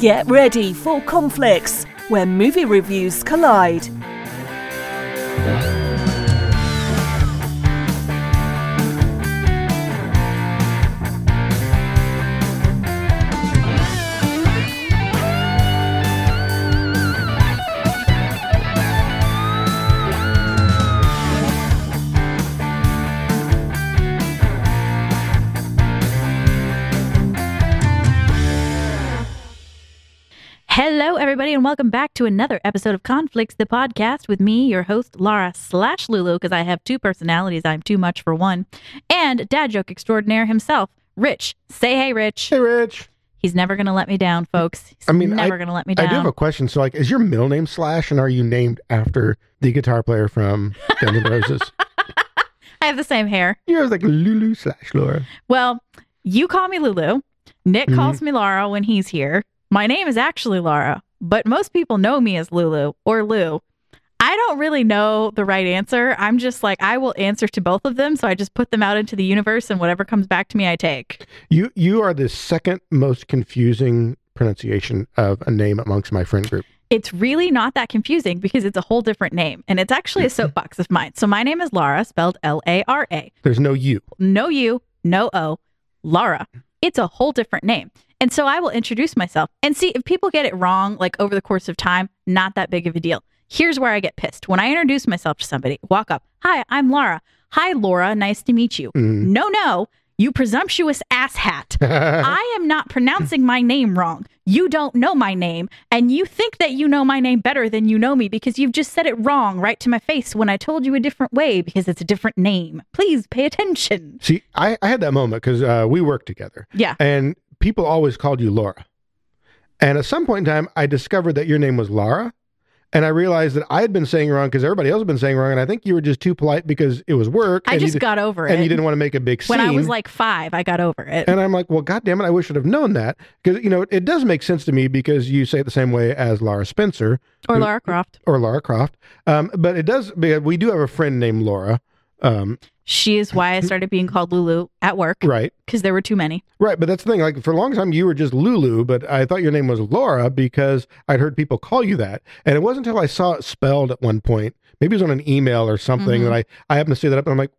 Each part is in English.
Get ready for conflicts where movie reviews collide. Everybody, and welcome back to another episode of Conflicts, the podcast with me, your host, Laura slash Lulu, because I have two personalities. I'm too much for one. And dad joke extraordinaire himself, Rich. Say hey, Rich. Hey, Rich. He's never going to let me down, folks. He's I mean, never going to let me down. I do have a question. So, like, is your middle name Slash, and are you named after the guitar player from Guns N' Roses? I have the same hair. You're like Lulu slash Laura. Well, you call me Lulu. Nick calls mm-hmm. me Laura when he's here. My name is actually Lara, but most people know me as Lulu or Lou. I don't really know the right answer. I'm just like, I will answer to both of them. So I just put them out into the universe and whatever comes back to me, I take. You you are the second most confusing pronunciation of a name amongst my friend group. It's really not that confusing because it's a whole different name and it's actually a soapbox of mine. So my name is Lara, spelled L A R A. There's no U. no U, no O, Lara. It's a whole different name. And so I will introduce myself and see if people get it wrong, like over the course of time, not that big of a deal. Here's where I get pissed. When I introduce myself to somebody, walk up, Hi, I'm Laura. Hi, Laura. Nice to meet you. Mm. No, no, you presumptuous asshat. I am not pronouncing my name wrong. You don't know my name, and you think that you know my name better than you know me because you've just said it wrong right to my face when I told you a different way because it's a different name. Please pay attention. See, I, I had that moment because uh, we work together, Yeah. and people always called you Laura. And at some point in time, I discovered that your name was Lara. And I realized that I had been saying wrong because everybody else had been saying wrong. And I think you were just too polite because it was work. I and just got over it. and you didn't want to make a big scene. when I was like five, I got over it. And I'm like, well, God damn it, I wish I'd have known that. Because, you know, it does make sense to me because you say it the same way as Lara Spencer or Lara Croft. or Lara Croft. Um, but it does, because we do have a friend named Laura. Um, She is why I started being called Lulu at work right. because there were too many. Right. But that's the thing. Like, for a long time, you were just Lulu, but I thought your name was Laura because I'd heard people call you that. And it wasn't until I saw it spelled at one point, maybe it was on an email or something, Mhm. that I, I happened to see that up and I'm like,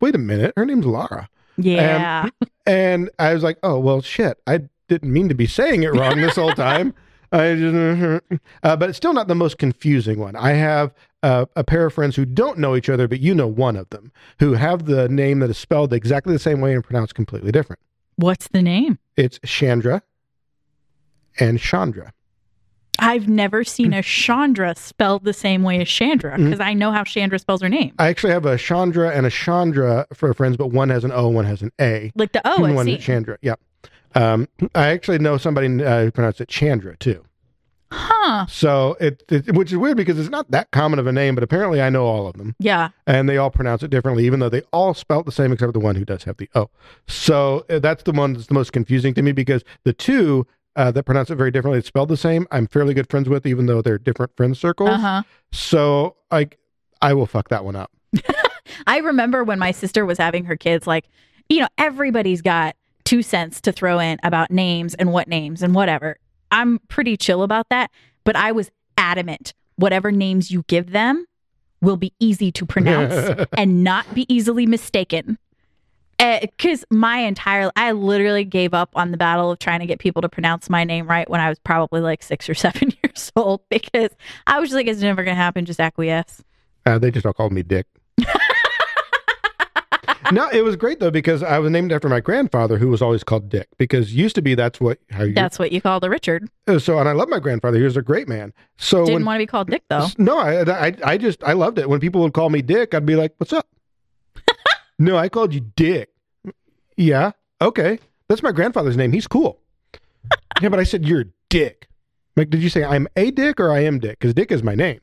wait a minute, her name's Lara. Yeah. And I was like, oh, well, shit. I didn't mean to be saying it wrong this whole time. I just, uh, but it's still not the most confusing one. I have uh, a pair of friends who don't know each other, but you know one of them, who have the name that is spelled exactly the same way and pronounced completely different. What's the name? It's Chandra and Chandra. I've never seen a Chandra spelled the same way as Chandra Mm-hmm. because I know how Chandra spells her name. I actually have a Chandra and a Chandra for friends, but one has an O, one has an A. Like the O, and I one see. is Chandra. Yeah. Um, I actually know somebody uh, who pronounced it Chandra too. Huh. So it, it, which is weird because it's not that common of a name, but apparently I know all of them, Yeah. and they all pronounce it differently, even though they all spell the same except the one who does have the O. So uh, that's the one that's the most confusing to me because the two uh, that pronounce it very differently, it's spelled the same. I'm fairly good friends with, even though they're different friend circles. Uh huh. So like, I will fuck that one up. I remember when my sister was having her kids, like, you know, everybody's got two cents to throw in about names and what names and whatever. I'm pretty chill about that, but I was adamant whatever names you give them will be easy to pronounce and not be easily mistaken. Because my entire, I literally gave up on the battle of trying to get people to pronounce my name right when I was probably like six or seven years old because I was just like, it's never going to happen. Just acquiesce. Uh, they just all called me Dick. no, it was great though because I was named after my grandfather, who was always called Dick. Because used to be that's what how you. That's what you called a Richard. Uh, so, and I love my grandfather. He was a great man. So Didn't when want to be called Dick though. no, I, I I just I loved it when people would call me Dick. I'd be like, "What's up?" no, I called you Dick. Yeah, okay, that's my grandfather's name. He's cool. yeah, but I said you're Dick. Like, did you say I'm a Dick or I am Dick? Because Dick is my name.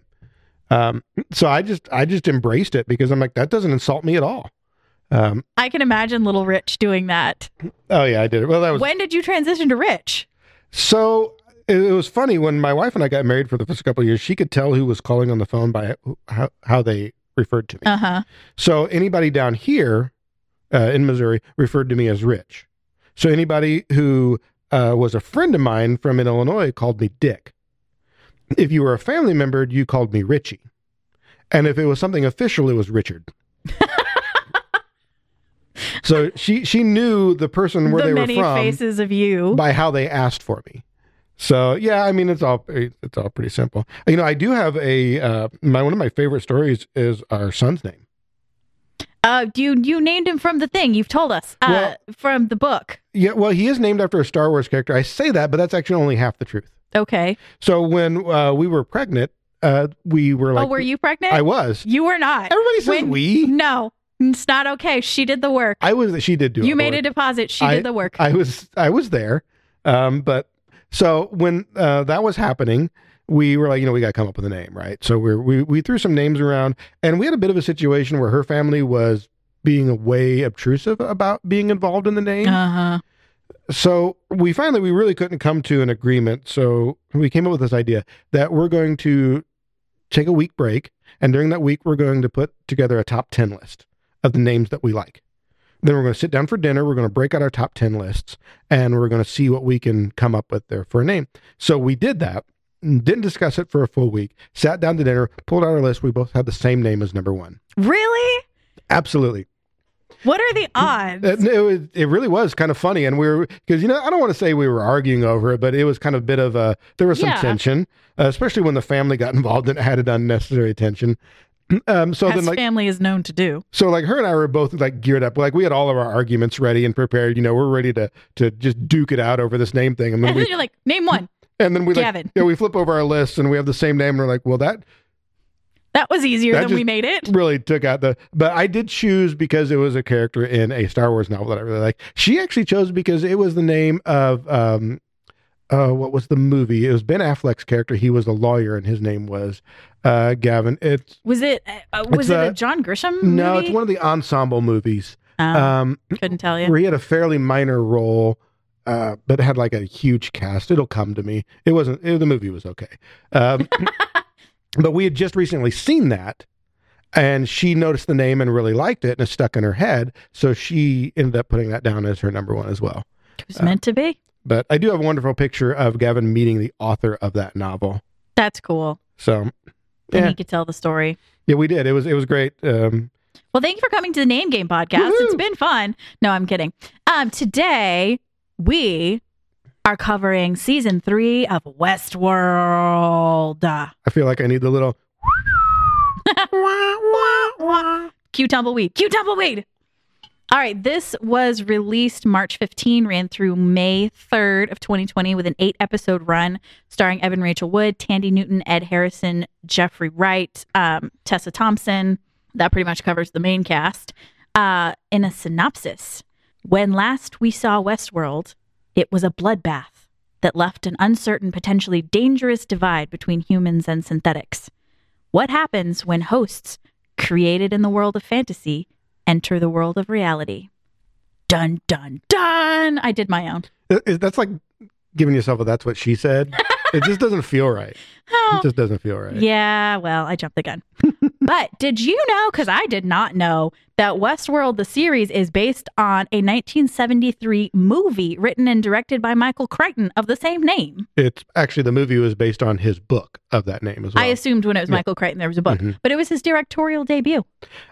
Um, so I just I just embraced it because I'm like that doesn't insult me at all. Um, I can imagine little Rich doing that. oh yeah, I did it. Well, that was When did you transition to Rich? so. It, was funny when my wife and I got married for the first couple of years. She could tell who was calling on the phone by how, how they referred to me. Uh huh. So anybody down here uh, in Missouri referred to me as Rich. So anybody who uh, was a friend of mine from in Illinois called me Dick. If you were a family member, you called me Richie. And if it was something official, it was Richard. So she she knew the person where the they were many from faces of you. by how they asked for me. So yeah, I mean it's all it's all pretty simple. You know, I do have a uh, my one of my favorite stories is our son's name. Uh, you you named him from the thing you've told us. Uh, Well- from the book. Yeah, well, he is named after a Star Wars character. I say that, but that's actually only half the truth. Okay. So when uh, we were pregnant, uh, we were like, oh, were you pregnant? I was. You were not. Everybody says When- we. No, it's not okay. She did the work. I was. She did do. you made a deposit. She I- did the work. I was. I was there. Um, but so when uh, that was happening, we were like, you know, we got to come up with a name, right? So we're, we we threw some names around, and we had a bit of a situation where her family was being way obtrusive about being involved in the name. Uh huh. so we finally we really couldn't come to an agreement so we came up with this idea that we're going to take a week break and during that week we're going to put together a top 10 list of the names that we like then we're going to sit down for dinner we're going to break out our top 10 lists and we're going to see what we can come up with there for a name so we did that didn't discuss it for a full week sat down to dinner pulled out our list we both had the same name as number one Really? absolutely What are the odds? it, it, it really was kind of funny, and we were because you know I don't want to say we were arguing over it, but it was kind of a bit of a there was some Yeah. tension, uh, especially when the family got involved and added unnecessary tension. Um, so As then like family is known to do. so like her and I were both like geared up, like we had all of our arguments ready and prepared. You know, we're ready to to just duke it out over this name thing, and then And then we you're like, name one. and then we like Gavin. yeah we flip over our list and we have the same name, and we're like, well that That was easier That than we made it. really took out the but I did choose because it was a character in a Star Wars novel that I really like. She actually chose because it was the name of um uh what was the movie? It was Ben Affleck's character. He was a lawyer and his name was uh Gavin. It's Was it? Uh, was it a a- John Grisham? no, movie? it's one of the ensemble movies. Oh, Um couldn't tell you. where he had a fairly minor role uh, but had like a huge cast. It'll come to me. It wasn't. It, the movie was okay, um, but we had just recently seen that, and she noticed the name and really liked it, and it stuck in her head. So she ended up putting that down as her number one as well. It was meant to be. But I do have a wonderful picture of Gavin meeting the author of that novel. That's cool. So And yeah, he could tell the story. yeah, we did. It was it was great. Um, Well, thank you for coming to the Name Game podcast. It's been fun. No, I'm kidding. Um, today we are covering season three of Westworld. I feel like I need the little. Cue tumbleweed. Cue tumbleweed. All right, this was released March 15, ran through May 3rd of 2020 with an eight episode run starring Evan Rachel Wood, Thandie Newton, Ed Harrison, Jeffrey Wright, um, Tessa Thompson. That pretty much covers the main cast. Uh, in a synopsis, when last we saw Westworld, it was a bloodbath that left an uncertain, potentially dangerous divide between humans and synthetics. What happens when hosts created in the world of fantasy enter the world of reality? Dun dun dun! I did my own. That's like giving yourself a "that's what she said." it just doesn't feel right. Oh, It just doesn't feel right. Yeah, well, I jumped the gun. but did you know, because I did not know, that Westworld, the series, is based on a 1973 movie written and directed by Michael Crichton of the same name? It's actually the movie was based on his book of that name as well. I assumed when it was Yeah. Michael Crichton there was a book, Mhm. but it was his directorial debut.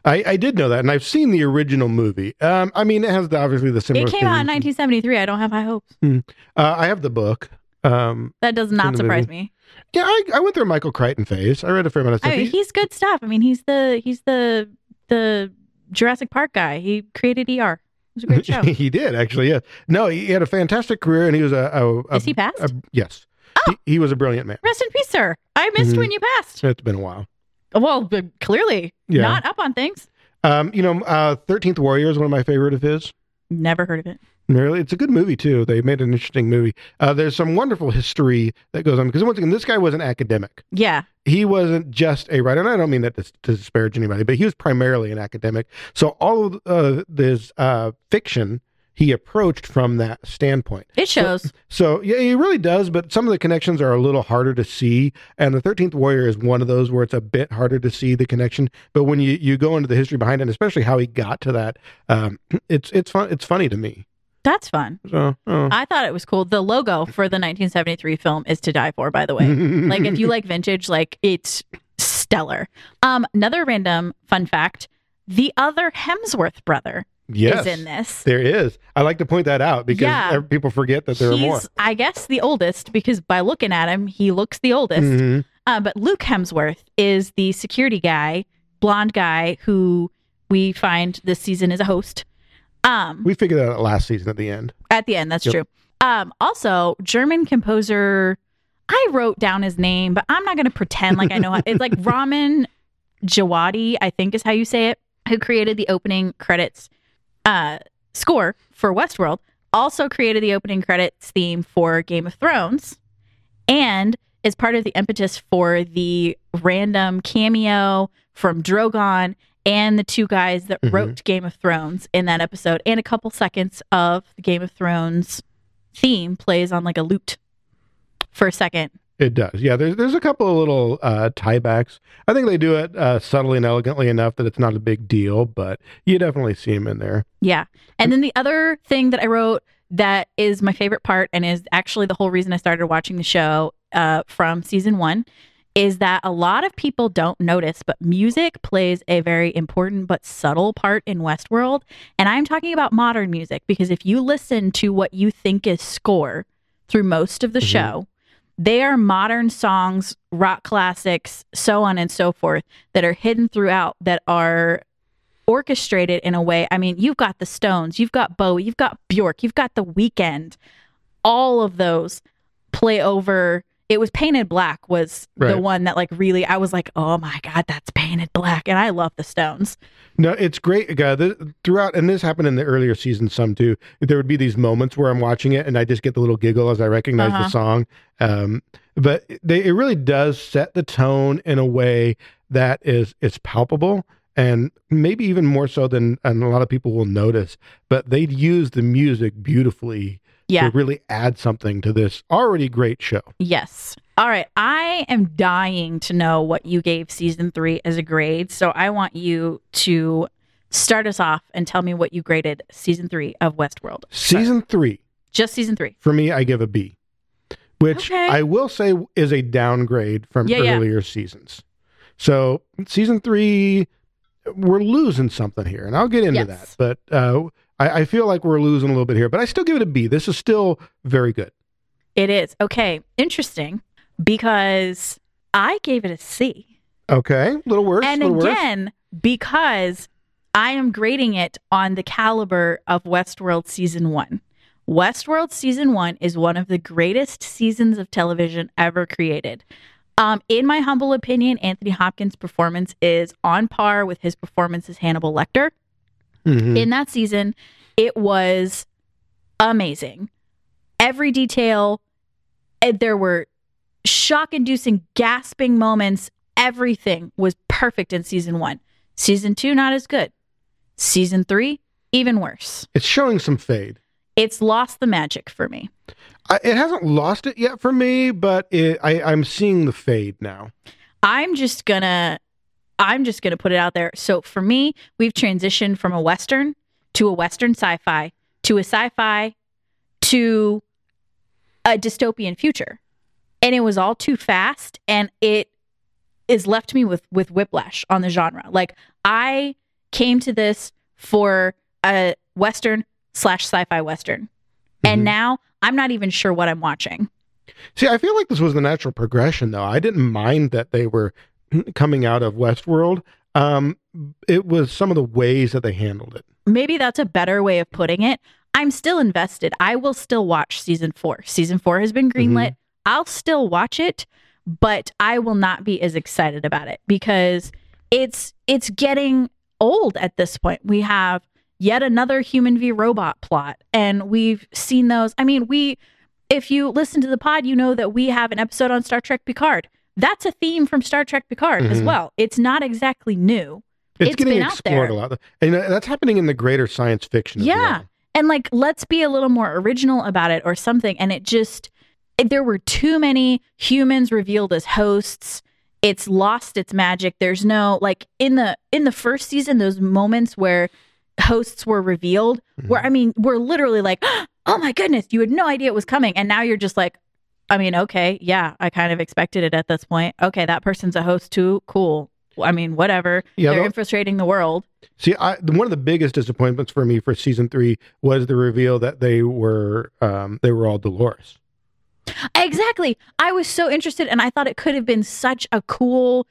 I, I did know that, and I've seen the original movie. Um, I mean, it has the, obviously the similar. It came out in 1973. I don't have high hopes. Uh, I have the book. Um, That does not surprise me. yeah, I, I went through a Michael Crichton phase. I read a fair amount of stuff. I mean, He- he's good stuff. I mean, he's the he's the the Jurassic Park guy. He created ER. It was a great show. he did actually. Yeah. No, he had a fantastic career, and he was a. a, a Is he passed? a- yes. He, he was a brilliant man. Rest in peace, sir. I missed Mhm. when you passed. It's been a while. Well, but clearly Yeah. not up on things. Um, you know, uh, Thirteenth Warrior is one of my favorite of his. Never heard of it. Really, it's a good movie too. They made an interesting movie. Uh, there's some wonderful history that goes on because once again, this guy was an academic. Yeah. He wasn't just a writer, and I don't mean that to, to disparage anybody, but he was primarily an academic. So all of uh, this uh, fiction he approached from that standpoint. It shows. So yeah, he really does. But some of the connections are a little harder to see, and the Thirteenth Warrior is one of those where it's a bit harder to see the connection. But when you you go into the history behind it, and especially how he got to that, um, it's it's fun. It's funny to me. That's fun. So, oh. I thought it was cool. The logo for the 1973 film is to die for, by the way. like if you like vintage, like it's stellar. Um, another random fun fact: the other Hemsworth brother yes, is in this. there is. I like to point that out because Yeah. ev- people forget that there are He's, more. I guess, the oldest because by looking at him, he looks the oldest. Mhm. Uh, but Luke Hemsworth is the security guy, blonde guy who we find this season is a host. Um, We figured that out last season at the end. at the end, that's Yep. true. Um, also, German composer. I wrote down his name, but I'm not going to pretend like I know. How, it's like Ramin Djawadi, I think is how you say it, who created the opening credits uh, score for Westworld. Also created the opening credits theme for Game of Thrones, and is part of the impetus for the random cameo from Drogon and the two guys that Mhm. wrote Game of Thrones in that episode, and a couple seconds of the Game of Thrones theme plays on like a lute for a second. It does. Yeah, there's there's a couple of little uh, tiebacks. I think they do it uh, subtly and elegantly enough that it's not a big deal, but you definitely see them in there. Yeah. And then the other thing that I wrote that is my favorite part and is actually the whole reason I started watching the show uh, from season one is that a lot of people don't notice, but music plays a very important but subtle part in Westworld. And I'm talking about modern music because if you listen to what you think is score through most of the Mhm. show, they are modern songs, rock classics, so on and so forth that are hidden throughout that are orchestrated in a way. I mean, you've got the Stones, you've got Bowie, you've got Bjork, you've got The Weeknd. All of those play over. It was Paint It Black was the one that like really I was like, "Oh my god, that's Paint It Black." And I love the Stones. No, it's great. Uh, this, throughout, and this happened in the earlier seasons some too. There would be these moments where I'm watching it and I just get the little giggle as I recognize Uh-huh. the song. Um, but they, it really does set the tone in a way that is it's palpable and maybe even more so than and a lot of people will notice. But they'd use the music beautifully Yeah. to really add something to this already great show. Yes. All right. I am dying to know what you gave season 3 as a grade, so I want you to start us off and tell me what you graded season 3 of Westworld. Season three. Just season 3. For me, I give a B, which Okay. I will say is a downgrade from Yeah, yeah. earlier seasons. So season three, we're losing something here, and I'll get into Yes. that. But uh, I, I feel like we're losing a little bit here, but I still give it a B. This is still very good. It is. Okay. Interesting because I gave it a C. Okay, a little worse. and little worse. again, because I am grading it on the caliber of Westworld season one. Westworld season one is one of the greatest seasons of television ever created. Um, in my humble opinion, Anthony Hopkins' performance is on par with his performance as Hannibal Lecter Mhm. in that season it was amazing every detail there were shock inducing gasping moments everything was perfect in season one season two not as good season three even worse it's showing some fade. it's lost the magic for me I, it hasn't lost it yet for me, but it, I, I'm seeing the fade now. i'm just gonna i'm just gonna put it out there. So for me we've transitioned from a western to a western sci-fi to a sci-fi to a dystopian future. And it was all too fast and it is left me with with whiplash on the genre. Like i came to this for a western slash sci-fi western. And Mhm. now i'm not even sure what i'm watching. See, I feel like this was the natural progression, though. I didn't mind that they were coming out of Westworld. Um, it was some of the ways that they handled it. maybe that's a better way of putting it. I'm still invested. I will still watch season four. Season four has been greenlit. I'll still watch it, but I will not be as excited about it because it's it's getting old at this point. We have yet another human v robot plot, and we've seen those. I mean, we if you listen to the pod, you know that we have an episode on Star Trek Picard. That's a theme from Star Trek Picard as Mhm. well. It's not exactly new. It's, It's getting been out explored there. a lot, and uh, that's happening in the greater science fiction. Yeah. well. and like let's be a little more original about it or something and it just there were too many humans revealed as hosts it's lost its magic there's no like in the in the first season those moments where hosts were revealed, where Mm-hmm. I mean, we're literally like, oh my goodness, you had no idea it was coming, and now you're just like, I mean, okay, yeah, I kind of expected it at this point. Okay, that person's a host too. Cool. I mean, whatever. Yeah, They're infiltrating the world. See, I, one of the biggest disappointments for me for season three was the reveal that they were um, they were all Dolores. Exactly. I was so interested and I thought it could have been such a cool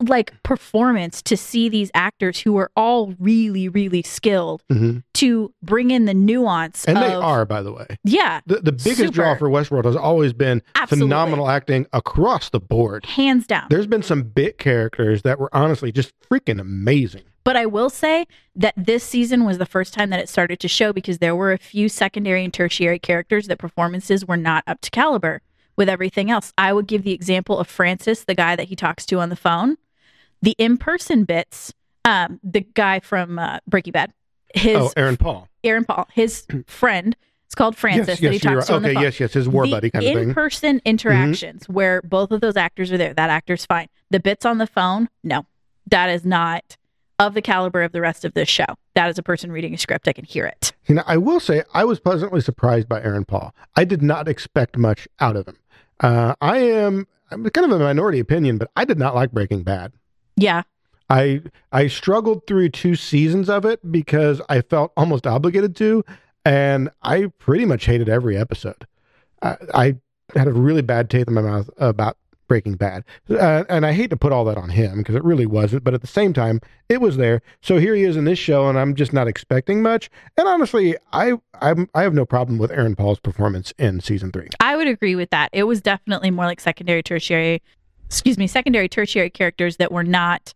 like performance to see these actors who are all really really skilled hmm to bring in the nuance And of, they are, by the way. Yeah, The, the biggest draw for Westworld has always been Absolutely. phenomenal acting across the board. hands down. There's been some bit characters that were honestly just freaking amazing. But I will say that this season was the first time that it started to show because there were a few secondary and tertiary characters that performances were not up to caliber with everything else. I would give the example of Francis, the guy that he talks to on the phone. The in person bits, um, the guy from uh, Breaking Bad, his oh, Aaron Paul. Aaron Paul, his friend, it's called Francis yes, that he yes, talks to right. the Okay, yes, yes, his war the buddy kind of thing. Mm-hmm. in-person interactions where both of those actors are there that actor's fine the bits on the phone no that is not of the caliber of the rest of this show that is a person reading a script i can hear it You know, I will say I was pleasantly surprised by Aaron Paul. I did not expect much out of him. Uh, I am I'm kind of a minority opinion, but I did not like Breaking Bad. Yeah I I struggled through two seasons of it because I felt almost obligated to, and I pretty much hated every episode. I, I had a really bad taste in my mouth about Breaking Bad, uh, and I hate to put all that on him because it really wasn't. But at the same time, it was there. So here he is in this show, and I'm just not expecting much. And honestly, I I'm, I have no problem with Aaron Paul's performance in season three. i would agree with that it was definitely more like secondary tertiary excuse me secondary tertiary characters that were not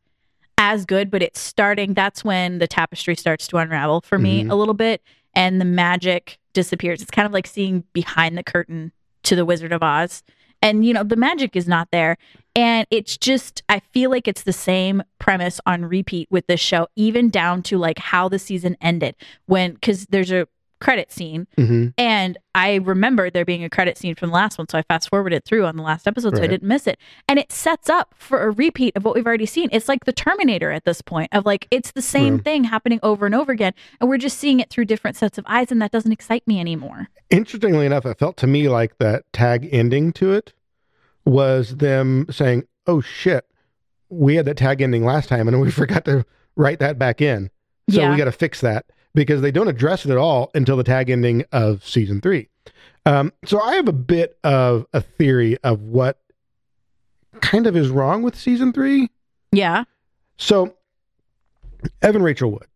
as good but it's starting that's when the tapestry starts to unravel for me Mhm. a little bit and the magic disappears it's kind of like seeing behind the curtain to the wizard of oz and you know the magic is not there and it's just i feel like it's the same premise on repeat with this show even down to like how the season ended when because there's a credit scene Mm-hmm. and I remember there being a credit scene from the last one, so I fast forwarded through on the last episode, so I didn't miss it. And it sets up for a repeat of what we've already seen. It's like the Terminator at this point, of like it's the same True. thing happening over and over again, and we're just seeing it through different sets of eyes, and that doesn't excite me anymore. Interestingly enough, it felt to me like that tag ending to it was them saying, "Oh shit, we had that tag ending last time, and we forgot to write that back in, so Yeah. we got to fix that." Because they don't address it at all until the tag ending of season three. Um, so I have a bit of a theory of what kind of is wrong with season three. Yeah, So, Evan Rachel Wood,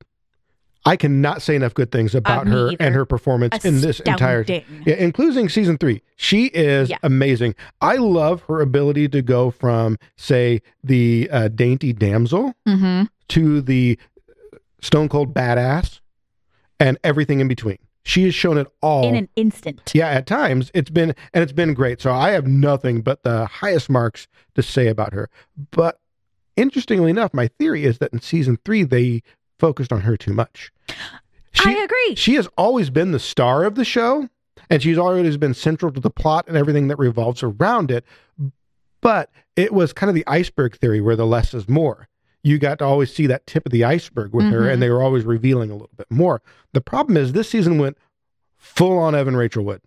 I cannot say enough good things about Uh, her either. and her performance in this entire Astounding. yeah, including season three. She is Yeah. amazing. I love her ability to go from, say, the uh, dainty damsel Mm-hmm. to the stone cold badass and everything in between. She has shown it all. In an instant. yeah, at times it's been, and it's been great. So I have nothing but the highest marks to say about her. But interestingly enough, my theory is that in season three, they focused on her too much. She, I agree. she has always been the star of the show and she's always been central to the plot and everything that revolves around it but it was kind of the iceberg theory where the less is more you got to always see that tip of the iceberg with her Mhm. and they were always revealing a little bit more. The problem is this season went full on evan rachel wood.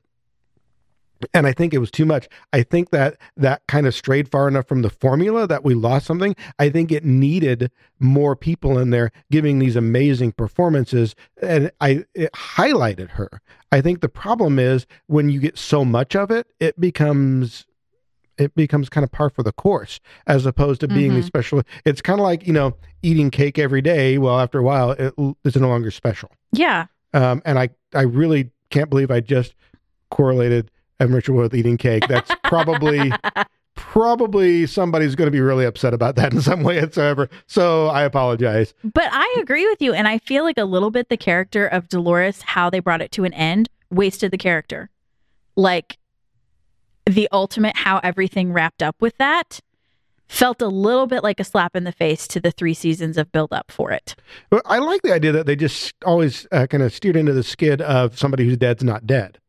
And i think it was too much. I think that that kind of strayed far enough from the formula that we lost something. I think it needed more people in there giving these amazing performances and i it highlighted her. I think the problem is when you get so much of it it becomes it becomes kind of par for the course as opposed to being Mhm. the special it's kind of like you know eating cake every day well after a while it, it's no longer special Yeah. um, and I, I really can't believe I just correlated Rachel with eating cake. That's probably probably somebody's going to be really upset about that in some way whatsoever. So I apologize. But I agree with you. And I feel like a little bit the character of Dolores, how they brought it to an end, wasted the character. Like the ultimate, how everything wrapped up with that felt a little bit like a slap in the face to the three seasons of build up for it. But I like the idea that they just always uh, kind of steered into the skid of somebody who's dead's not dead.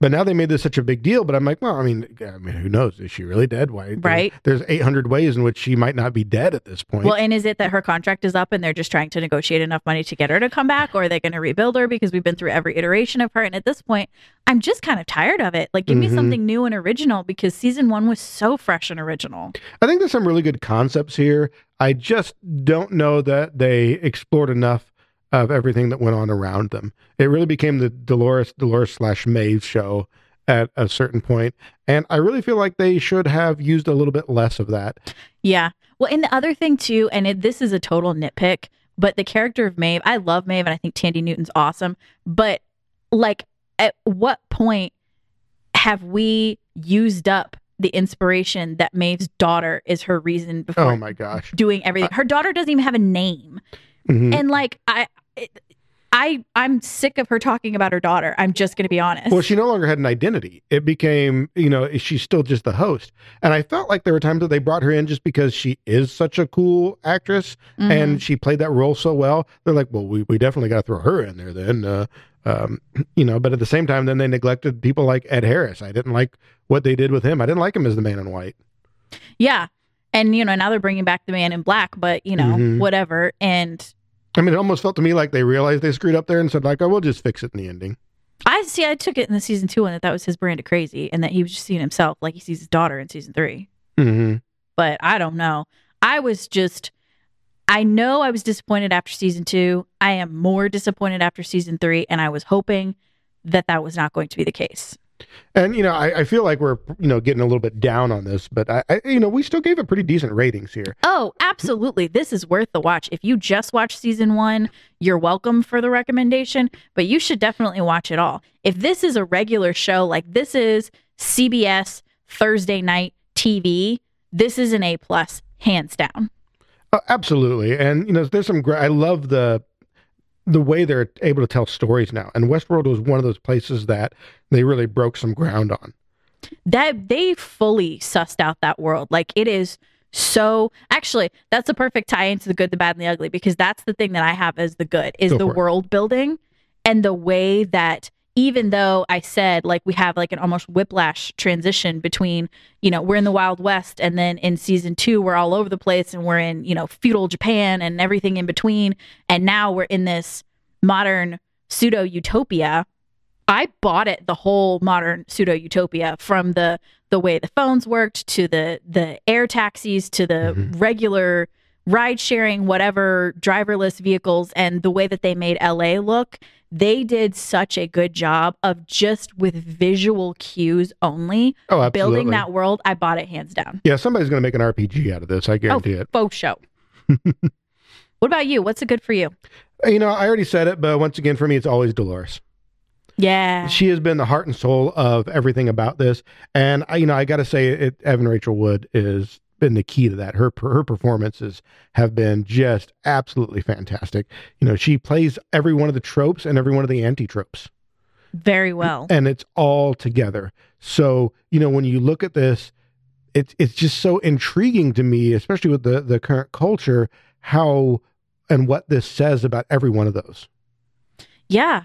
But now they made this such a big deal. But I'm like, well, I mean, I mean, who knows? Is she really dead? Why? Right. There's 800 ways in which she might not be dead at this point. Well, and is it that her contract is up and they're just trying to negotiate enough money to get her to come back, or are they going to rebuild her because we've been through every iteration of her? And at this point, I'm just kind of tired of it. Like, give me Mhm. something new and original because season one was so fresh and original. I think there's some really good concepts here. I just don't know that they explored enough of everything that went on around them. It really became the Dolores Dolores slash Maeve show at a certain point, and I really feel like they should have used a little bit less of that. Yeah. Well, and the other thing too, and it, this is a total nitpick, but the character of Maeve, I love Maeve, and I think Thandie Newton's awesome. But like, at what point have we used up the inspiration that Maeve's daughter is her reason before Oh my gosh! doing everything? Uh, her daughter doesn't even have a name, Mhm. and like I. It, I I'm sick of her talking about her daughter. I'm just going to be honest. Well, she no longer had an identity. It became, you know, she's still just the host. And I felt like there were times that they brought her in just because she is such a cool actress Mhm. and she played that role so well. They're like, well, we, we definitely got to throw her in there then. Uh, um, you know, but at the same time, then they neglected people like Ed Harris. I didn't like what they did with him. I didn't like him as the man in white. yeah, and you know now they're bringing back the man in black, but you know Mhm. whatever. And I mean, it almost felt to me like they realized they screwed up there and said, like, oh, we'll just fix it in the ending. I see. I took it in the season two one that that was his brand of crazy, and that he was just seeing himself like he sees his daughter in season three. Mm-hmm. But I don't know. I was just. I know I was disappointed after season two. I am more disappointed after season three, and I was hoping that that was not going to be the case. And you know, I, I feel like we're you know getting a little bit down on this, but I, I you know we still gave it pretty decent ratings here. Oh, absolutely. This is worth the watch. If you just watched season one, you're welcome for the recommendation, but you should definitely watch it all. If this is a regular show, like this is CBS Thursday night TV, this is an A plus, hands down. Uh, absolutely, and you know, there's some. Gra- I love the the way they're able to tell stories now, and Westworld was one of those places that they really broke some ground on. That they fully sussed out that world. Like it is so actually that's a perfect tie into the good, the bad, and the ugly, because that's the thing that I have as the good is Go the for it. world building and the way that even though I said like we have like an almost whiplash transition between, you know, we're in the Wild West and then in season two we're all over the place and we're in, you know, feudal Japan and everything in between. And now we're in this modern pseudo utopia. I bought it the whole modern pseudo utopia from the the way the phones worked to the the air taxis to the Mhm. regular ride sharing whatever driverless vehicles and the way that they made LA look they did such a good job of just with visual cues only Oh, building that world I bought it hands down Yeah, somebody's going to make an RPG out of this. I oh, guarantee it. faux show what about you what's a good for you uh, You know, I already said it, but once again, for me, it's always Dolores. yeah She has been the heart and soul of everything about this, and I, you know, I got to say, it, Evan Rachel Wood is been the key to that. Her her performances have been just absolutely fantastic. You know, she plays every one of the tropes and every one of the anti tropes. very well and it's all together. So, you know, when you look at this, it's it's just so intriguing to me, especially with the the current culture, how and what this says about every one of those. Yeah,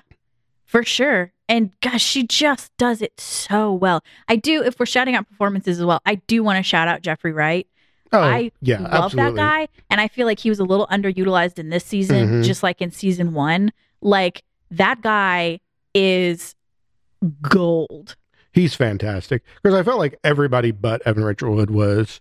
for sure. And gosh, she just does it so well. I do, if we're shouting out performances as well, I do want to shout out Jeffrey Wright. Oh, I yeah, love absolutely. that guy. And I feel like he was a little underutilized in this season, Mhm. just like in season one. Like that guy is gold. He's fantastic because I felt like everybody but Evan Rachel Wood was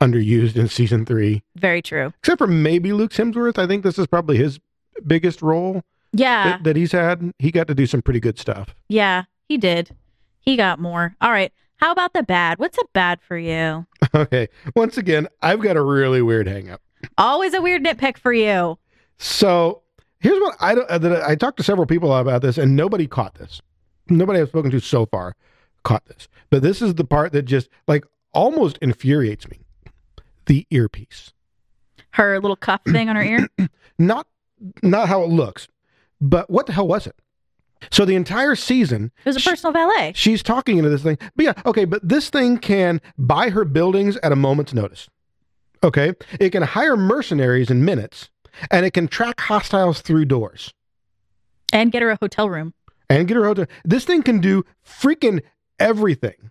underused in season three, Very true. except for maybe Luke Hemsworth. I think this is probably his biggest role Yeah. that, that he's had. He got to do some pretty good stuff. yeah, he did. He got more. All right. How about the bad? What's a bad for you? Okay, once again, I've got a really weird hang up. Always a weird nitpick for you. So here's what I don't. uh, I talked to several people about this, and nobody caught this. Nobody I've spoken to so far caught this. But this is the part that just like almost infuriates me. The earpiece, Her little cuff thing on her ear. not not how it looks, but what the hell was it? So the entire season, It was a personal valet. she's talking into this thing. But yeah, okay, but this thing can buy her buildings at a moment's notice. Okay, it can hire mercenaries in minutes, and it can track hostiles through doors. and get her a hotel room. and get her hotel. This thing can do freaking everything.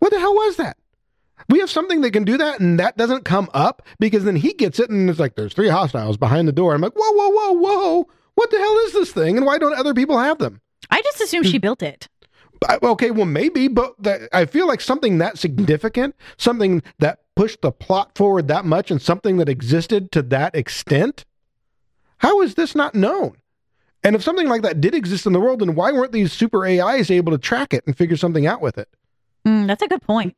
What the hell was that? We have something that can do that, and that doesn't come up because then he gets it, and it's like there's three hostiles behind the door. I'm like, whoa, whoa, whoa, whoa! What the hell is this thing, and why don't other people have them? I just assume she built it. Okay, well, maybe, but that, I feel like something that significant, something that pushed the plot forward that much, and something that existed to that extent. How is this not known? And if something like that did exist in the world, then why weren't these super AIs able to track it and figure something out with it? Mm, that's a good point.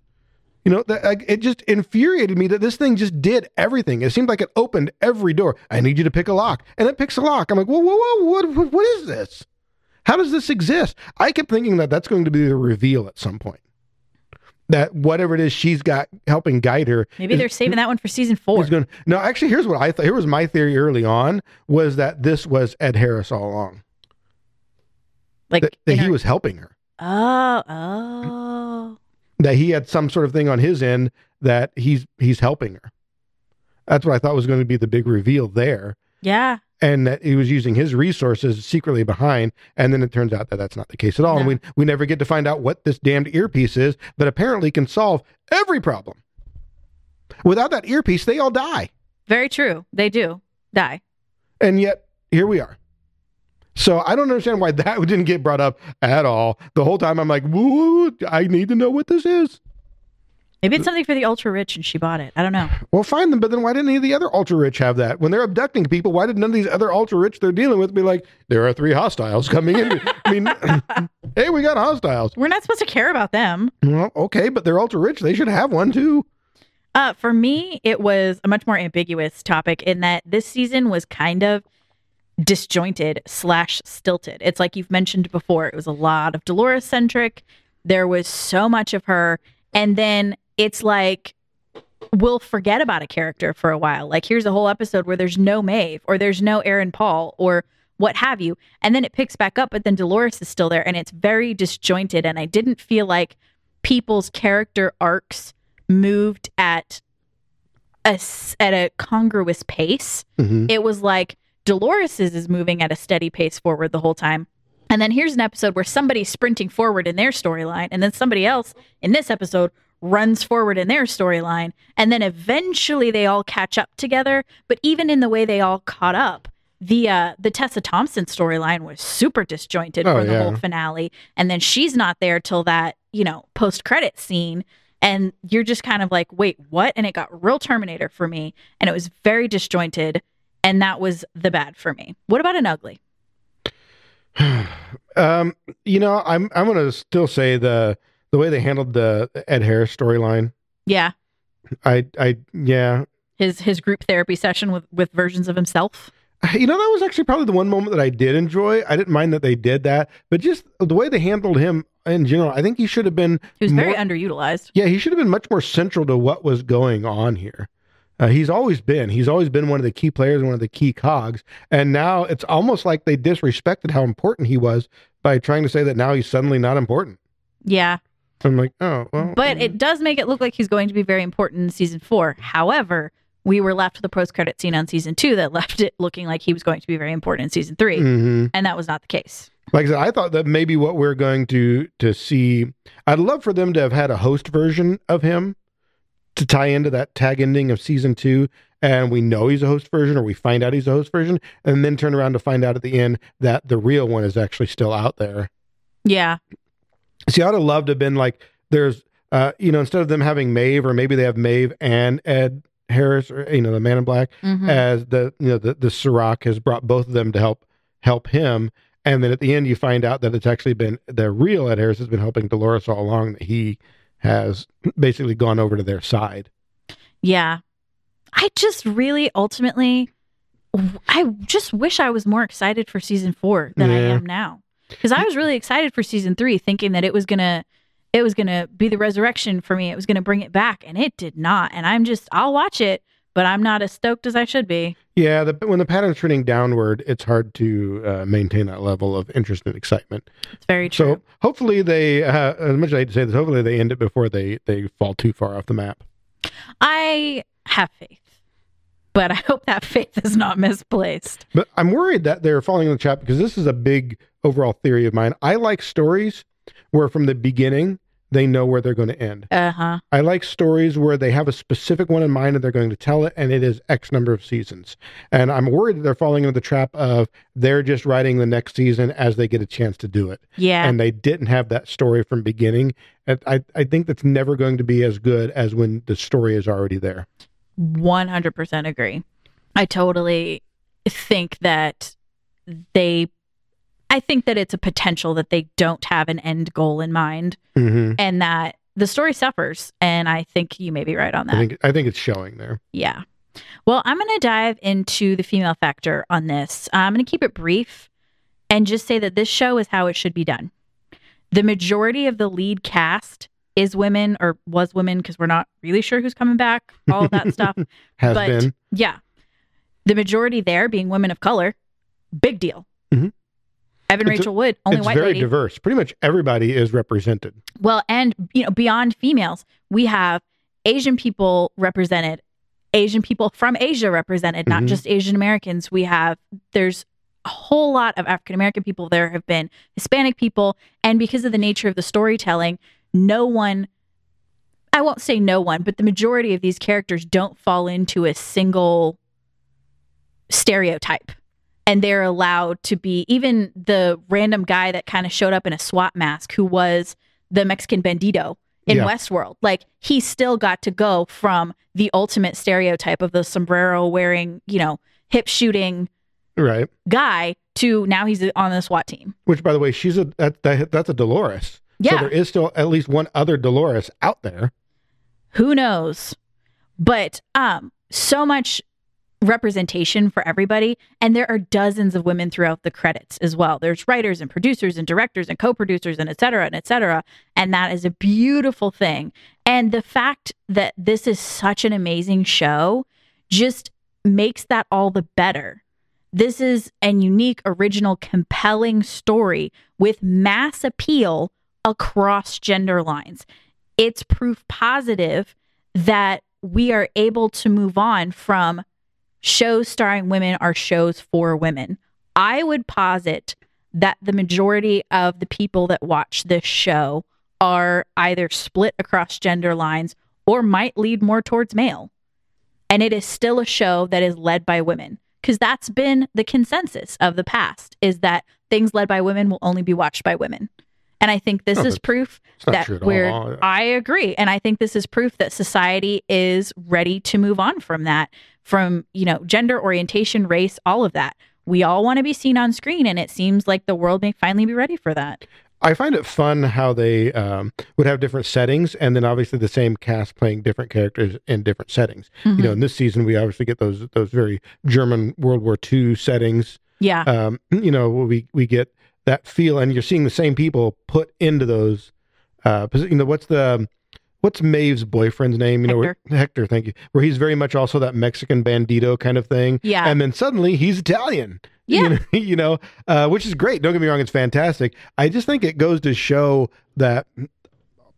You know, that, it just infuriated me that this thing just did everything. It seemed like it opened every door. I need you to pick a lock, and it picks a lock. I'm like, whoa, whoa, whoa, what, what, what is this? How does this exist? I kept thinking that that's going to be the reveal at some point. That whatever it is she's got helping guide her. Maybe is- they're saving that one for season four. going. No, actually, here's what I thought. Here was my theory early on: was that this was Ed Harris all along. like That, that he her- was helping her. Oh, oh. That he had some sort of thing on his end that he's he's helping her. That's what I thought was going to be the big reveal there, Yeah. and that he was using his resources secretly behind. And then it turns out that that's not the case at all. And we we never get to find out what this damned earpiece is that apparently can solve every problem. Without that earpiece, they all die, Very true. They do die. and yet here we are. So I don't understand why that didn't get brought up at all. The whole time I'm like, "Woo! I need to know what this is." Maybe it's something for the ultra rich and she bought it. I don't know. Well, find them, but then why didn't any of the other ultra rich have that? When they're abducting people, why did none of these other ultra rich they're dealing with be like, there are three hostiles coming in? I mean, hey, we got hostiles. We're not supposed to care about them. Well, okay, but they're ultra rich. They should have one too. Uh, for me, it was a much more ambiguous topic in that this season was kind of disjointed slash stilted. It's like you've mentioned before. It was a lot of Dolores centric. There was so much of her, and then it's like we'll forget about a character for a while. Like here's a whole episode where there's no Maeve or there's no Aaron Paul or what have you, and then it picks back up, but then Dolores is still there, and it's very disjointed. And I didn't feel like people's character arcs moved at a at a congruous pace. Mhm. It was like Dolores's is moving at a steady pace forward the whole time. And then here's an episode where somebody's sprinting forward in their storyline, and then somebody else in this episode runs forward in their storyline, and then eventually they all catch up together. But even in the way they all caught up, the uh, the Tessa Thompson storyline was super disjointed Oh, for the yeah. whole finale, and then she's not there till that you know post credit scene, and you're just kind of like, wait, what? And it got real Terminator for me, and it was very disjointed, and that was the bad for me. What about an ugly? Um, you know, I'm I'm gonna still say the the way they handled the Ed Harris storyline. Yeah, I I yeah. his his group therapy session with with versions of himself. You know, that was actually probably the one moment that I did enjoy. I didn't mind that they did that, but just the way they handled him in general, I think he should have been He was very underutilized. Yeah, he should have been much more central to what was going on here. Uh, he's always been. He's always been one of the key players one of the key cogs. And now it's almost like they disrespected how important he was by trying to say that now he's suddenly not important. Yeah, I'm like, oh, well. but it does make it look like he's going to be very important in season four. However, we were left with a post credit scene on season two that left it looking like he was going to be very important in season 3 Mhm. and that was not the case. Like I said, I thought that maybe what we're going to to see, I'd love for them to have had a host version of him to tie into that tag ending of season two, and we know he's a host version, or we find out he's a host version, and then turn around to find out at the end that the real one is actually still out there. Yeah, See, I'd have loved to have been like, there's, uh, you know, instead of them having Maeve, or maybe they have Maeve and Ed Harris, or you know, the Man in Black, Mhm. as the you know the the Serac has brought both of them to help help him, and then at the end you find out that it's actually been the real Ed Harris has been helping Dolores all along. That he has basically gone over to their side. yeah. I just really ultimately, I just wish I was more excited for season four than I am now. Because I was really excited for season three, thinking that it was gonna, it was gonna be the resurrection for me. It was gonna bring it back, and it did not. And I'm just, I'll watch it, but I'm not as stoked as I should be. Yeah, the, when the pattern's turning downward, it's hard to uh, maintain that level of interest and excitement. It's very true. So hopefully they, uh, as much as I hate to say this, hopefully they end it before they they fall too far off the map. I have faith, but I hope that faith is not misplaced. But I'm worried that they're falling in the trap because this is a big overall theory of mine. I like stories where from the beginning they know where they're going to end. Uh huh. I like stories where they have a specific one in mind and they're going to tell it, and it is X number of seasons. And I'm worried that they're falling into the trap of they're just writing the next season as they get a chance to do it. Yeah. And they didn't have that story from beginning. And I, I think that's never going to be as good as when the story is already there. 100% agree. I totally think that they I think that it's a potential that they don't have an end goal in mind Mm-hmm. and that the story suffers and I think you may be right on that. I think I think it's showing there. Yeah. Well, I'm going to dive into the female factor on this. I'm going to keep it brief and just say that this show is how it should be done. The majority of the lead cast is women or was women because we're not really sure who's coming back, all of that stuff. Has but been. yeah, the majority there being women of color, big deal. Evan It's Rachel Wood, only white people. it's white very lady. diverse. Pretty much everybody is represented. Well, and you know, beyond females, we have Asian people represented, Asian people from Asia represented, not Mhm. just Asian Americans. We have there's a whole lot of African American people. There have been Hispanic people, and because of the nature of the storytelling, no one I won't say no one, but the majority of these characters don't fall into a single stereotype. And they're allowed to be even the random guy that kind of showed up in a SWAT mask who was the Mexican bandito in Yeah. Westworld. Like he still got to go from the ultimate stereotype of the sombrero wearing, you know, hip shooting Right. guy to now he's on the SWAT team. Which, by the way, she's a that, that that's a Dolores. Yeah. So there is still at least one other Dolores out there. who knows but um so much representation for everybody. And there are dozens of women throughout the credits as well. There's writers and producers and directors and co-producers and et cetera and et cetera. And that is a beautiful thing. And the fact that this is such an amazing show just makes that all the better. This is an unique original compelling story with mass appeal across gender lines. It's proof positive that we are able to move on from shows starring women are shows for women. I would posit that the majority of the people that watch this show are either split across gender lines or might lead more towards male. And it is still a show that is led by women because that's been the consensus of the past is that things led by women will only be watched by women. And I think this No, is proof that we're all. I agree. And I think this is proof that society is ready to move on from that, from, you know, gender orientation, race, all of that. We all want to be seen on screen, and it seems like the world may finally be ready for that. I find it fun how they um, would have different settings, and then obviously the same cast playing different characters in different settings. You Mm-hmm. know, in this season we obviously get those those very German World War II settings. yeah. Um, you know, we we get that feel, and you're seeing the same people put into those. Uh, you know, what's the what's Maeve's boyfriend's name? You know, where- Hector. Thank you. Where he's very much also that Mexican bandito kind of thing. Yeah. and then suddenly he's Italian. Yeah. you know, you know uh, which is great. Don't get me wrong; it's fantastic. I just think it goes to show that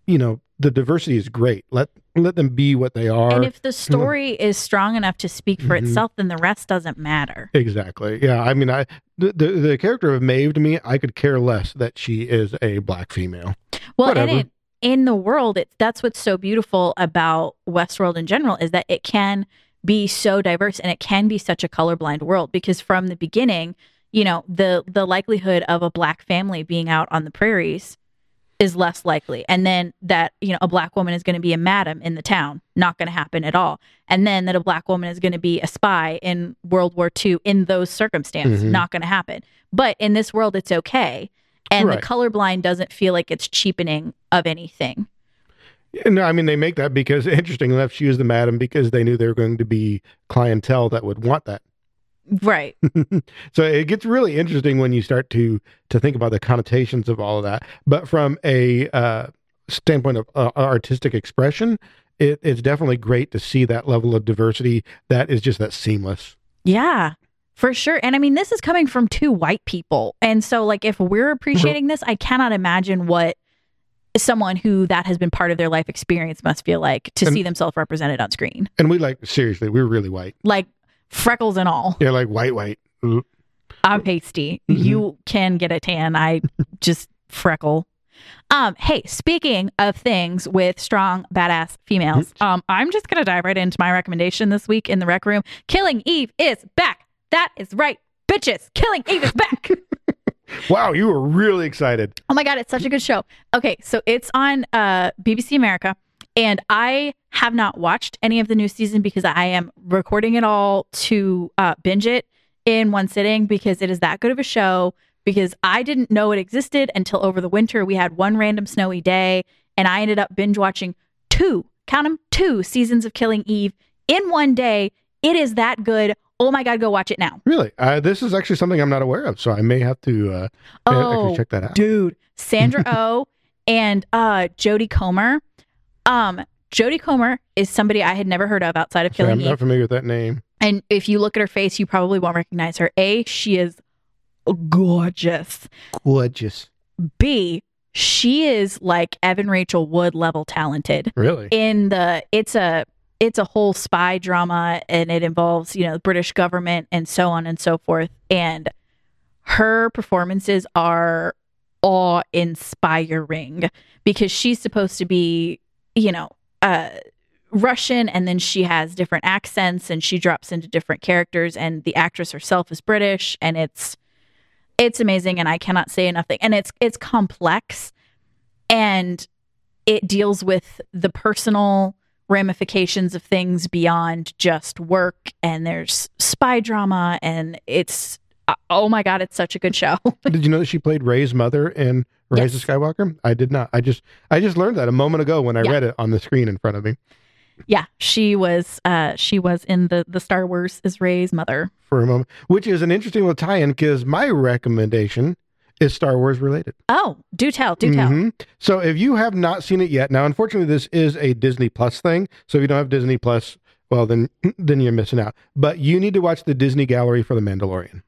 you know the diversity is great. Let let them be what they are. and if the story is strong enough to speak for Mhm. itself, then the rest doesn't matter. exactly. Yeah. I mean, I the, the the character of Maeve to me, I could care less that she is a black female. Well, Whatever. and it, in the world, it's that's what's so beautiful about Westworld in general is that it can be so diverse and it can be such a colorblind world because from the beginning, you know, the the likelihood of a black family being out on the prairies is less likely. And then that, you know, a black woman is going to be a madam in the town, not going to happen at all. And then that a black woman is going to be a spy in World War II in those circumstances, Mhm. not going to happen. But in this world, it's okay. And Right. the colorblind doesn't feel like it's cheapening of anything. No, I mean they make that because interesting enough, she was the madam because they knew they were going to be clientele that would want that. Right. so it gets really interesting when you start to to think about the connotations of all of that. But from a uh, standpoint of uh, artistic expression, it, it's definitely great to see that level of diversity that is just that seamless. Yeah. For sure. And I mean, this is coming from two white people. And so, like, if we're appreciating this, I cannot imagine what someone who that has been part of their life experience must feel like to And- see themselves represented on screen. And we like seriously, we're really white. Like, freckles and all. Yeah, like white, white. Ooh. I'm pasty. Mhm. You can get a tan. I just freckle. Um, hey, speaking of things with strong, badass females, um, I'm just gonna dive right into my recommendation this week in the rec room. Killing Eve is back. That is right, bitches. Killing Eve is back. Wow, you were really excited. Oh my god, it's such a good show. Okay, so it's on uh BBC America and I have not watched any of the new season because I am recording it all to uh binge it in one sitting because it is that good of a show because I didn't know it existed until over the winter we had one random snowy day and I ended up binge watching two, count them, two seasons of Killing Eve in one day. It is that good. Oh my god, go watch it now. Really, uh, this is actually something I'm not aware of, so I may have to uh, may have to actually Oh, check that out. dude sandra oh and uh jodie comer um jodie comer is somebody i had never heard of outside of Sorry, killing I'm eve not familiar with that name. and if you look at her face you probably won't recognize her a she is gorgeous Gorgeous. b she is like evan rachel wood level talented Really? in the it's a it's a whole spy drama and it involves you know the british government and so on and so forth. And her performances are awe inspiring because she's supposed to be you know uh russian and then she has different accents and she drops into different characters and the actress herself is british and it's it's amazing and i cannot say enough and it's it's complex and it deals with the personal ramifications of things beyond just work and there's spy drama and it's uh, oh my god it's such a good show Did you know that she played Rey's mother in Rise Yes. of Skywalker? I did not. I just I just learned that a moment ago when I Yeah. read it on the screen in front of me yeah she was uh she was in the the star wars is rey's mother for a moment, which is an interesting little tie-in because my recommendation is Star Wars related. oh do tell do tell Mhm. So if you have not seen it yet, now unfortunately this is a Disney Plus thing. So if you don't have Disney Plus, well then then you're missing out. But you need to watch the Disney Gallery for the Mandalorian.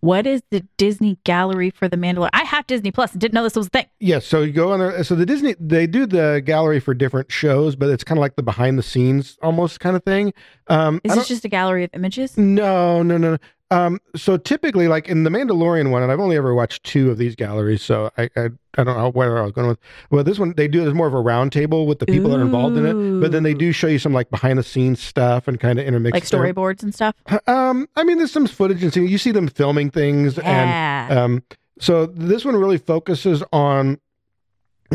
what is the disney gallery for the mandalorian i have disney plus didn't know this was a thing Yes, so you go on there. So the Disney they do the gallery for different shows, but it's kind of like the behind the scenes almost kind of thing. Um, is this just a gallery of images no, no, no. no. Um, so typically, like in the Mandalorian one, and I've only ever watched two of these galleries, so I I, I don't know where I was going with. Well, this one they do as more of a round table with the people that are involved in it, but then they do show you some like behind the scenes stuff and kind of intermix like storyboards and stuff? Um, I mean, there's some footage and see you see them filming things and um, so this one really focuses on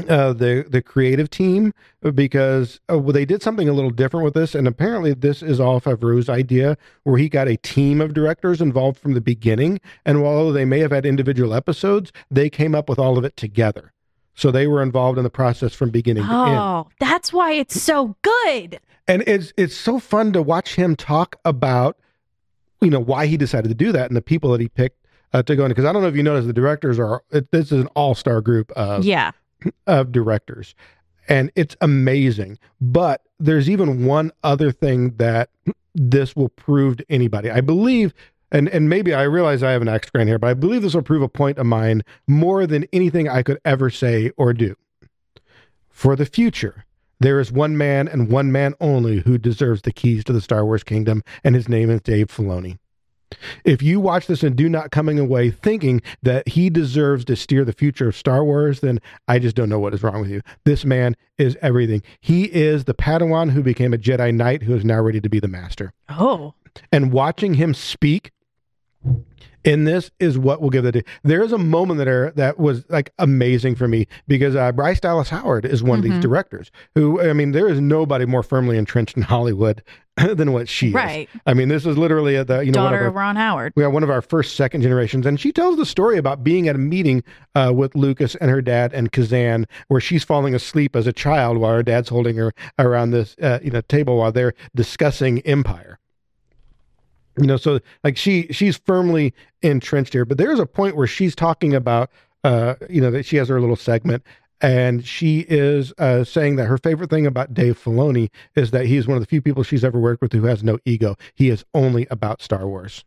uh, the the creative team because uh, well, they did something a little different with this, and apparently this is all Favreau's idea, where he got a team of directors involved from the beginning, and while they may have had individual episodes, they came up with all of it together. So they were involved in the process from beginning to end. Oh that's why it's so good. And it's it's so fun to watch him talk about you know why he decided to do that and the people that he picked uh, to go in. Because I don't know if you noticed the directors are it, this is an all star group of yeah of directors. And it's amazing. But there's even one other thing that this will prove to anybody. I believe and and maybe I realize I have an axe grand here but I believe this will prove a point of mine more than anything I could ever say or do. For the future there is one man and one man only who deserves the keys to the Star Wars kingdom, and his name is Dave Filoni. If you watch this and do not coming away thinking that he deserves to steer the future of Star Wars, then I just don't know what is wrong with you. This man is everything. He is the Padawan who became a Jedi Knight who is now ready to be the Master. oh And watching him speak in this is what will give it. There is a moment there that was like amazing for me because uh, Bryce Dallas Howard is one of Mhm. these directors who, I mean, there is nobody more firmly entrenched in Hollywood than what she is. right I mean, this is literally a, the you know daughter of of our, ron howard we are one of our first second generations, and she tells the story about being at a meeting uh, with Lucas and her dad and Kasdan, where she's falling asleep as a child while her dad's holding her around this uh, you know table while they're discussing Empire. You know, so like she she's firmly entrenched here, but there's a point where she's talking about uh, you know that she has her little segment. And she is uh, saying that her favorite thing about Dave Filoni is that he's one of the few people she's ever worked with who has no ego. He is only about Star Wars.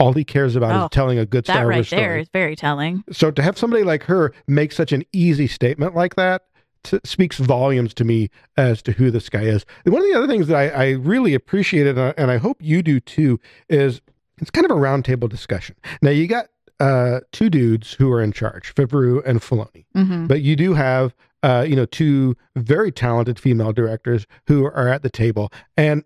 All he cares about Oh, is telling a good Star right Wars there story. is very telling So to have somebody like her make such an easy statement like that t- speaks volumes to me as to who this guy is. And one of the other things that I, I really appreciated, uh, and I hope you do too, is it's kind of a roundtable discussion. Now you got uh, two dudes who are in charge, Favreau and Filoni, hmm but you do have uh, you know two very talented female directors who are at the table, and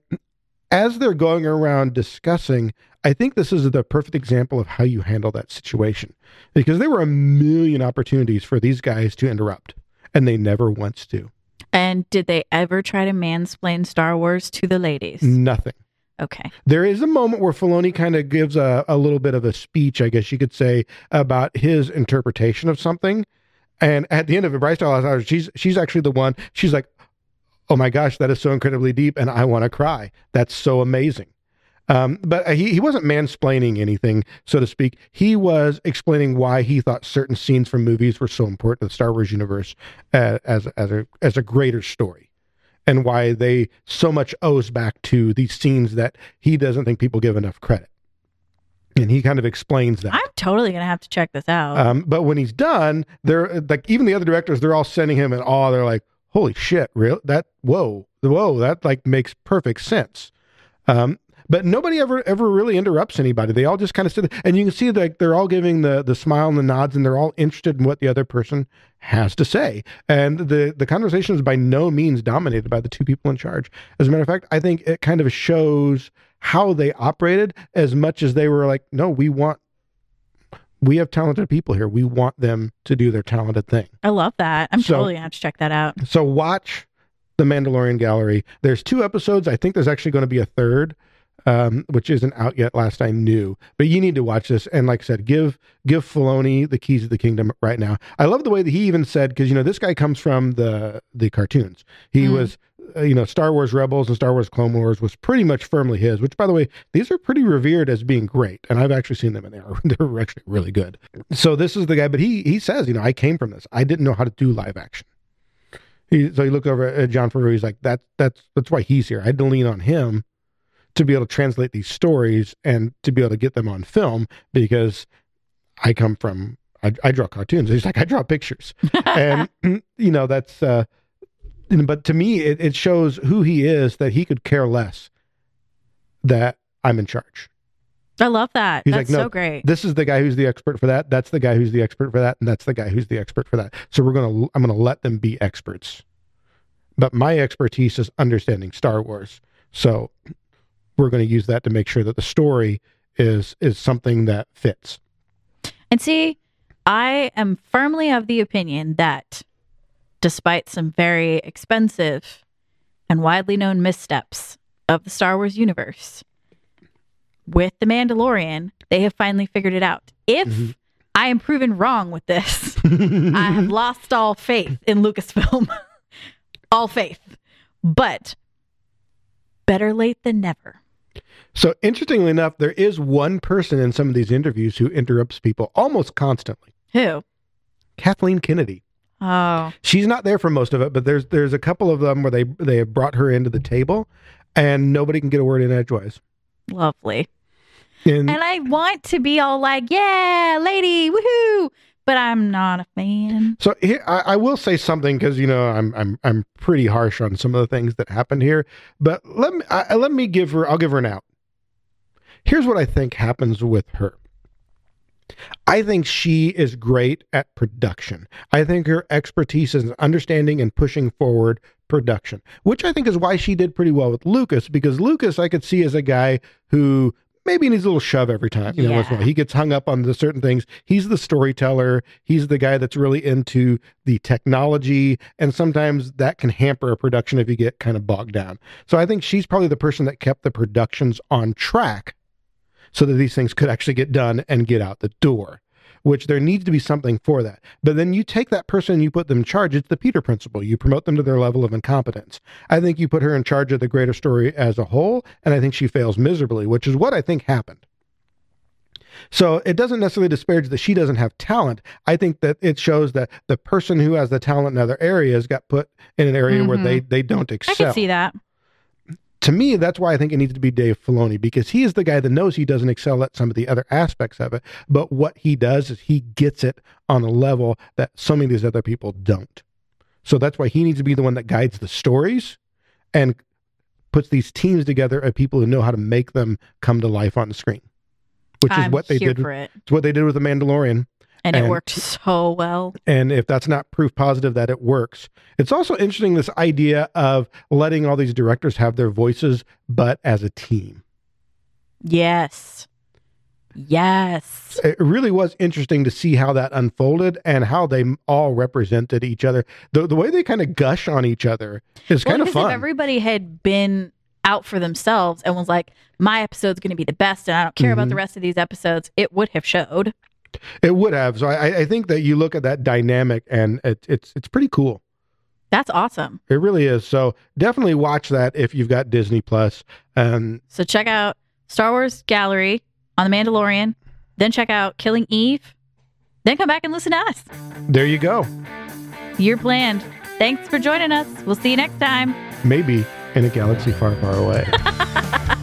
as they're going around discussing, I think this is the perfect example of how you handle that situation. Because there were a million opportunities for these guys to interrupt, and they never once do. And did they ever try to mansplain Star Wars to the ladies? Nothing. Okay. There is a moment where Filoni kind of gives a, a little bit of a speech, I guess you could say, about his interpretation of something. And at the end of it, Bryce Dallas Howard, she's she's actually the one. She's like, "Oh my gosh, that is so incredibly deep, and I want to cry. That's so amazing." Um, but he he wasn't mansplaining anything, so to speak. He was explaining why he thought certain scenes from movies were so important to the Star Wars universe uh, as as a as a greater story and why they so much owes back to these scenes that he doesn't think people give enough credit. And he kind of explains that. I'm totally gonna have to check this out. Um, but when he's done, they're like even the other directors, they're all sending him in awe. They're like, "Holy shit, real that? Whoa, whoa, that like makes perfect sense." Um, but nobody ever ever really interrupts anybody. They all just kind of sit, there, and you can see like they're all giving the the smile and the nods, and they're all interested in what the other person has to say. And the the conversation is by no means dominated by the two people in charge. As a matter of fact, I think it kind of shows how they operated as much as they were like, "No, we want." We have talented people here. We want them to do their talented thing. I love that. I'm so- totally gonna have to check that out. So watch the Mandalorian Gallery. There's two episodes. I think there's actually going to be a third, um, which isn't out yet. Last I knew, but you need to watch this. And like I said, give give Filoni the keys of the kingdom right now. I love the way that he even said because you know this guy comes from the the cartoons. He Mm. was. Uh, you know, Star Wars Rebels and Star Wars Clone Wars was pretty much firmly his. Which, by the way, these are pretty revered as being great, and I've actually seen them, and they are they're actually really good. So this is the guy, but he he says, you know, I came from this. I didn't know how to do live action. He, so you look over at Jon Favreau. He's like, that that's that's why he's here. I had to lean on him to be able to translate these stories and to be able to get them on film because I come from I, I draw cartoons. He's like, I draw pictures, and you know that's. uh But to me, it, it shows who he is that he could care less that I'm in charge. I love that. He's That's like, no, so great. This is the guy who's the expert for that. That's the guy who's the expert for that, and that's the guy who's the expert for that. So we're gonna, I'm gonna let them be experts. But my expertise is understanding Star Wars. So we're going to use that to make sure that the story is is something that fits. And see, I am firmly of the opinion that despite some very expensive and widely known missteps of the Star Wars universe, with The Mandalorian, they have finally figured it out. If Mhm. I am proven wrong with this, I have lost all faith in Lucasfilm. all faith. But better late than never. So interestingly enough, there is one person in some of these interviews who interrupts people almost constantly. Who? Kathleen Kennedy. Oh, She's not there for most of it, but there's there's a couple of them where they they have brought her into the table, and nobody can get a word in edgewise. lovely. And, And I want to be all like, yeah, lady, woohoo. But I'm not a fan. so here, I, I will say something because you know I'm I'm I'm pretty harsh on some of the things that happened here, but let me I, let me give her I'll give her an out. Here's what I think happens with her. I think she is great at production. I think her expertise is understanding and pushing forward production, which I think is why she did pretty well with Lucas, because Lucas I could see as a guy who maybe needs a little shove every time. You know, once in a Yeah. while. he gets hung up on the certain things. He's the storyteller. He's the guy that's really into the technology, and sometimes that can hamper a production if you get kind of bogged down. So I think she's probably the person that kept the productions on track so that these things could actually get done and get out the door which there needs to be something for that but then you take that person and you put them in charge it's the peter principle you promote them to their level of incompetence i think you put her in charge of the greater story as a whole and i think she fails miserably which is what i think happened so it doesn't necessarily disparage that she doesn't have talent. I think that it shows that the person who has the talent in other areas got put in an area where Mhm. they they don't excel. I can see that. To me, that's why I think it needs to be Dave Filoni because he is the guy that knows he doesn't excel at some of the other aspects of it. But what he does is he gets it on a level that so many of these other people don't. So that's why he needs to be the one that guides the stories and puts these teams together of people who know how to make them come to life on the screen. which is I'm what they did. it. It's what they did with the Mandalorian. And, it worked so well. And if that's not proof positive that it works, it's also interesting this idea of letting all these directors have their voices, but as a team. Yes. Yes. It really was interesting to see how that unfolded and how they all represented each other. The, the way they kind of gush on each other is Well, kind of fun. if everybody had been out for themselves and was like, my episode's going to be the best and I don't care about Mhm. the rest of these episodes, it would have showed. It would have. So I, I think that you look at that dynamic and it, it's it's pretty cool. That's awesome. It really is. So definitely watch that if you've got Disney Plus. Um, So check out Star Wars Gallery on The Mandalorian, then check out Killing Eve, then come back and listen to us. there you go. You're planned. Thanks for joining us. We'll see you next time. Maybe in a galaxy far, far away.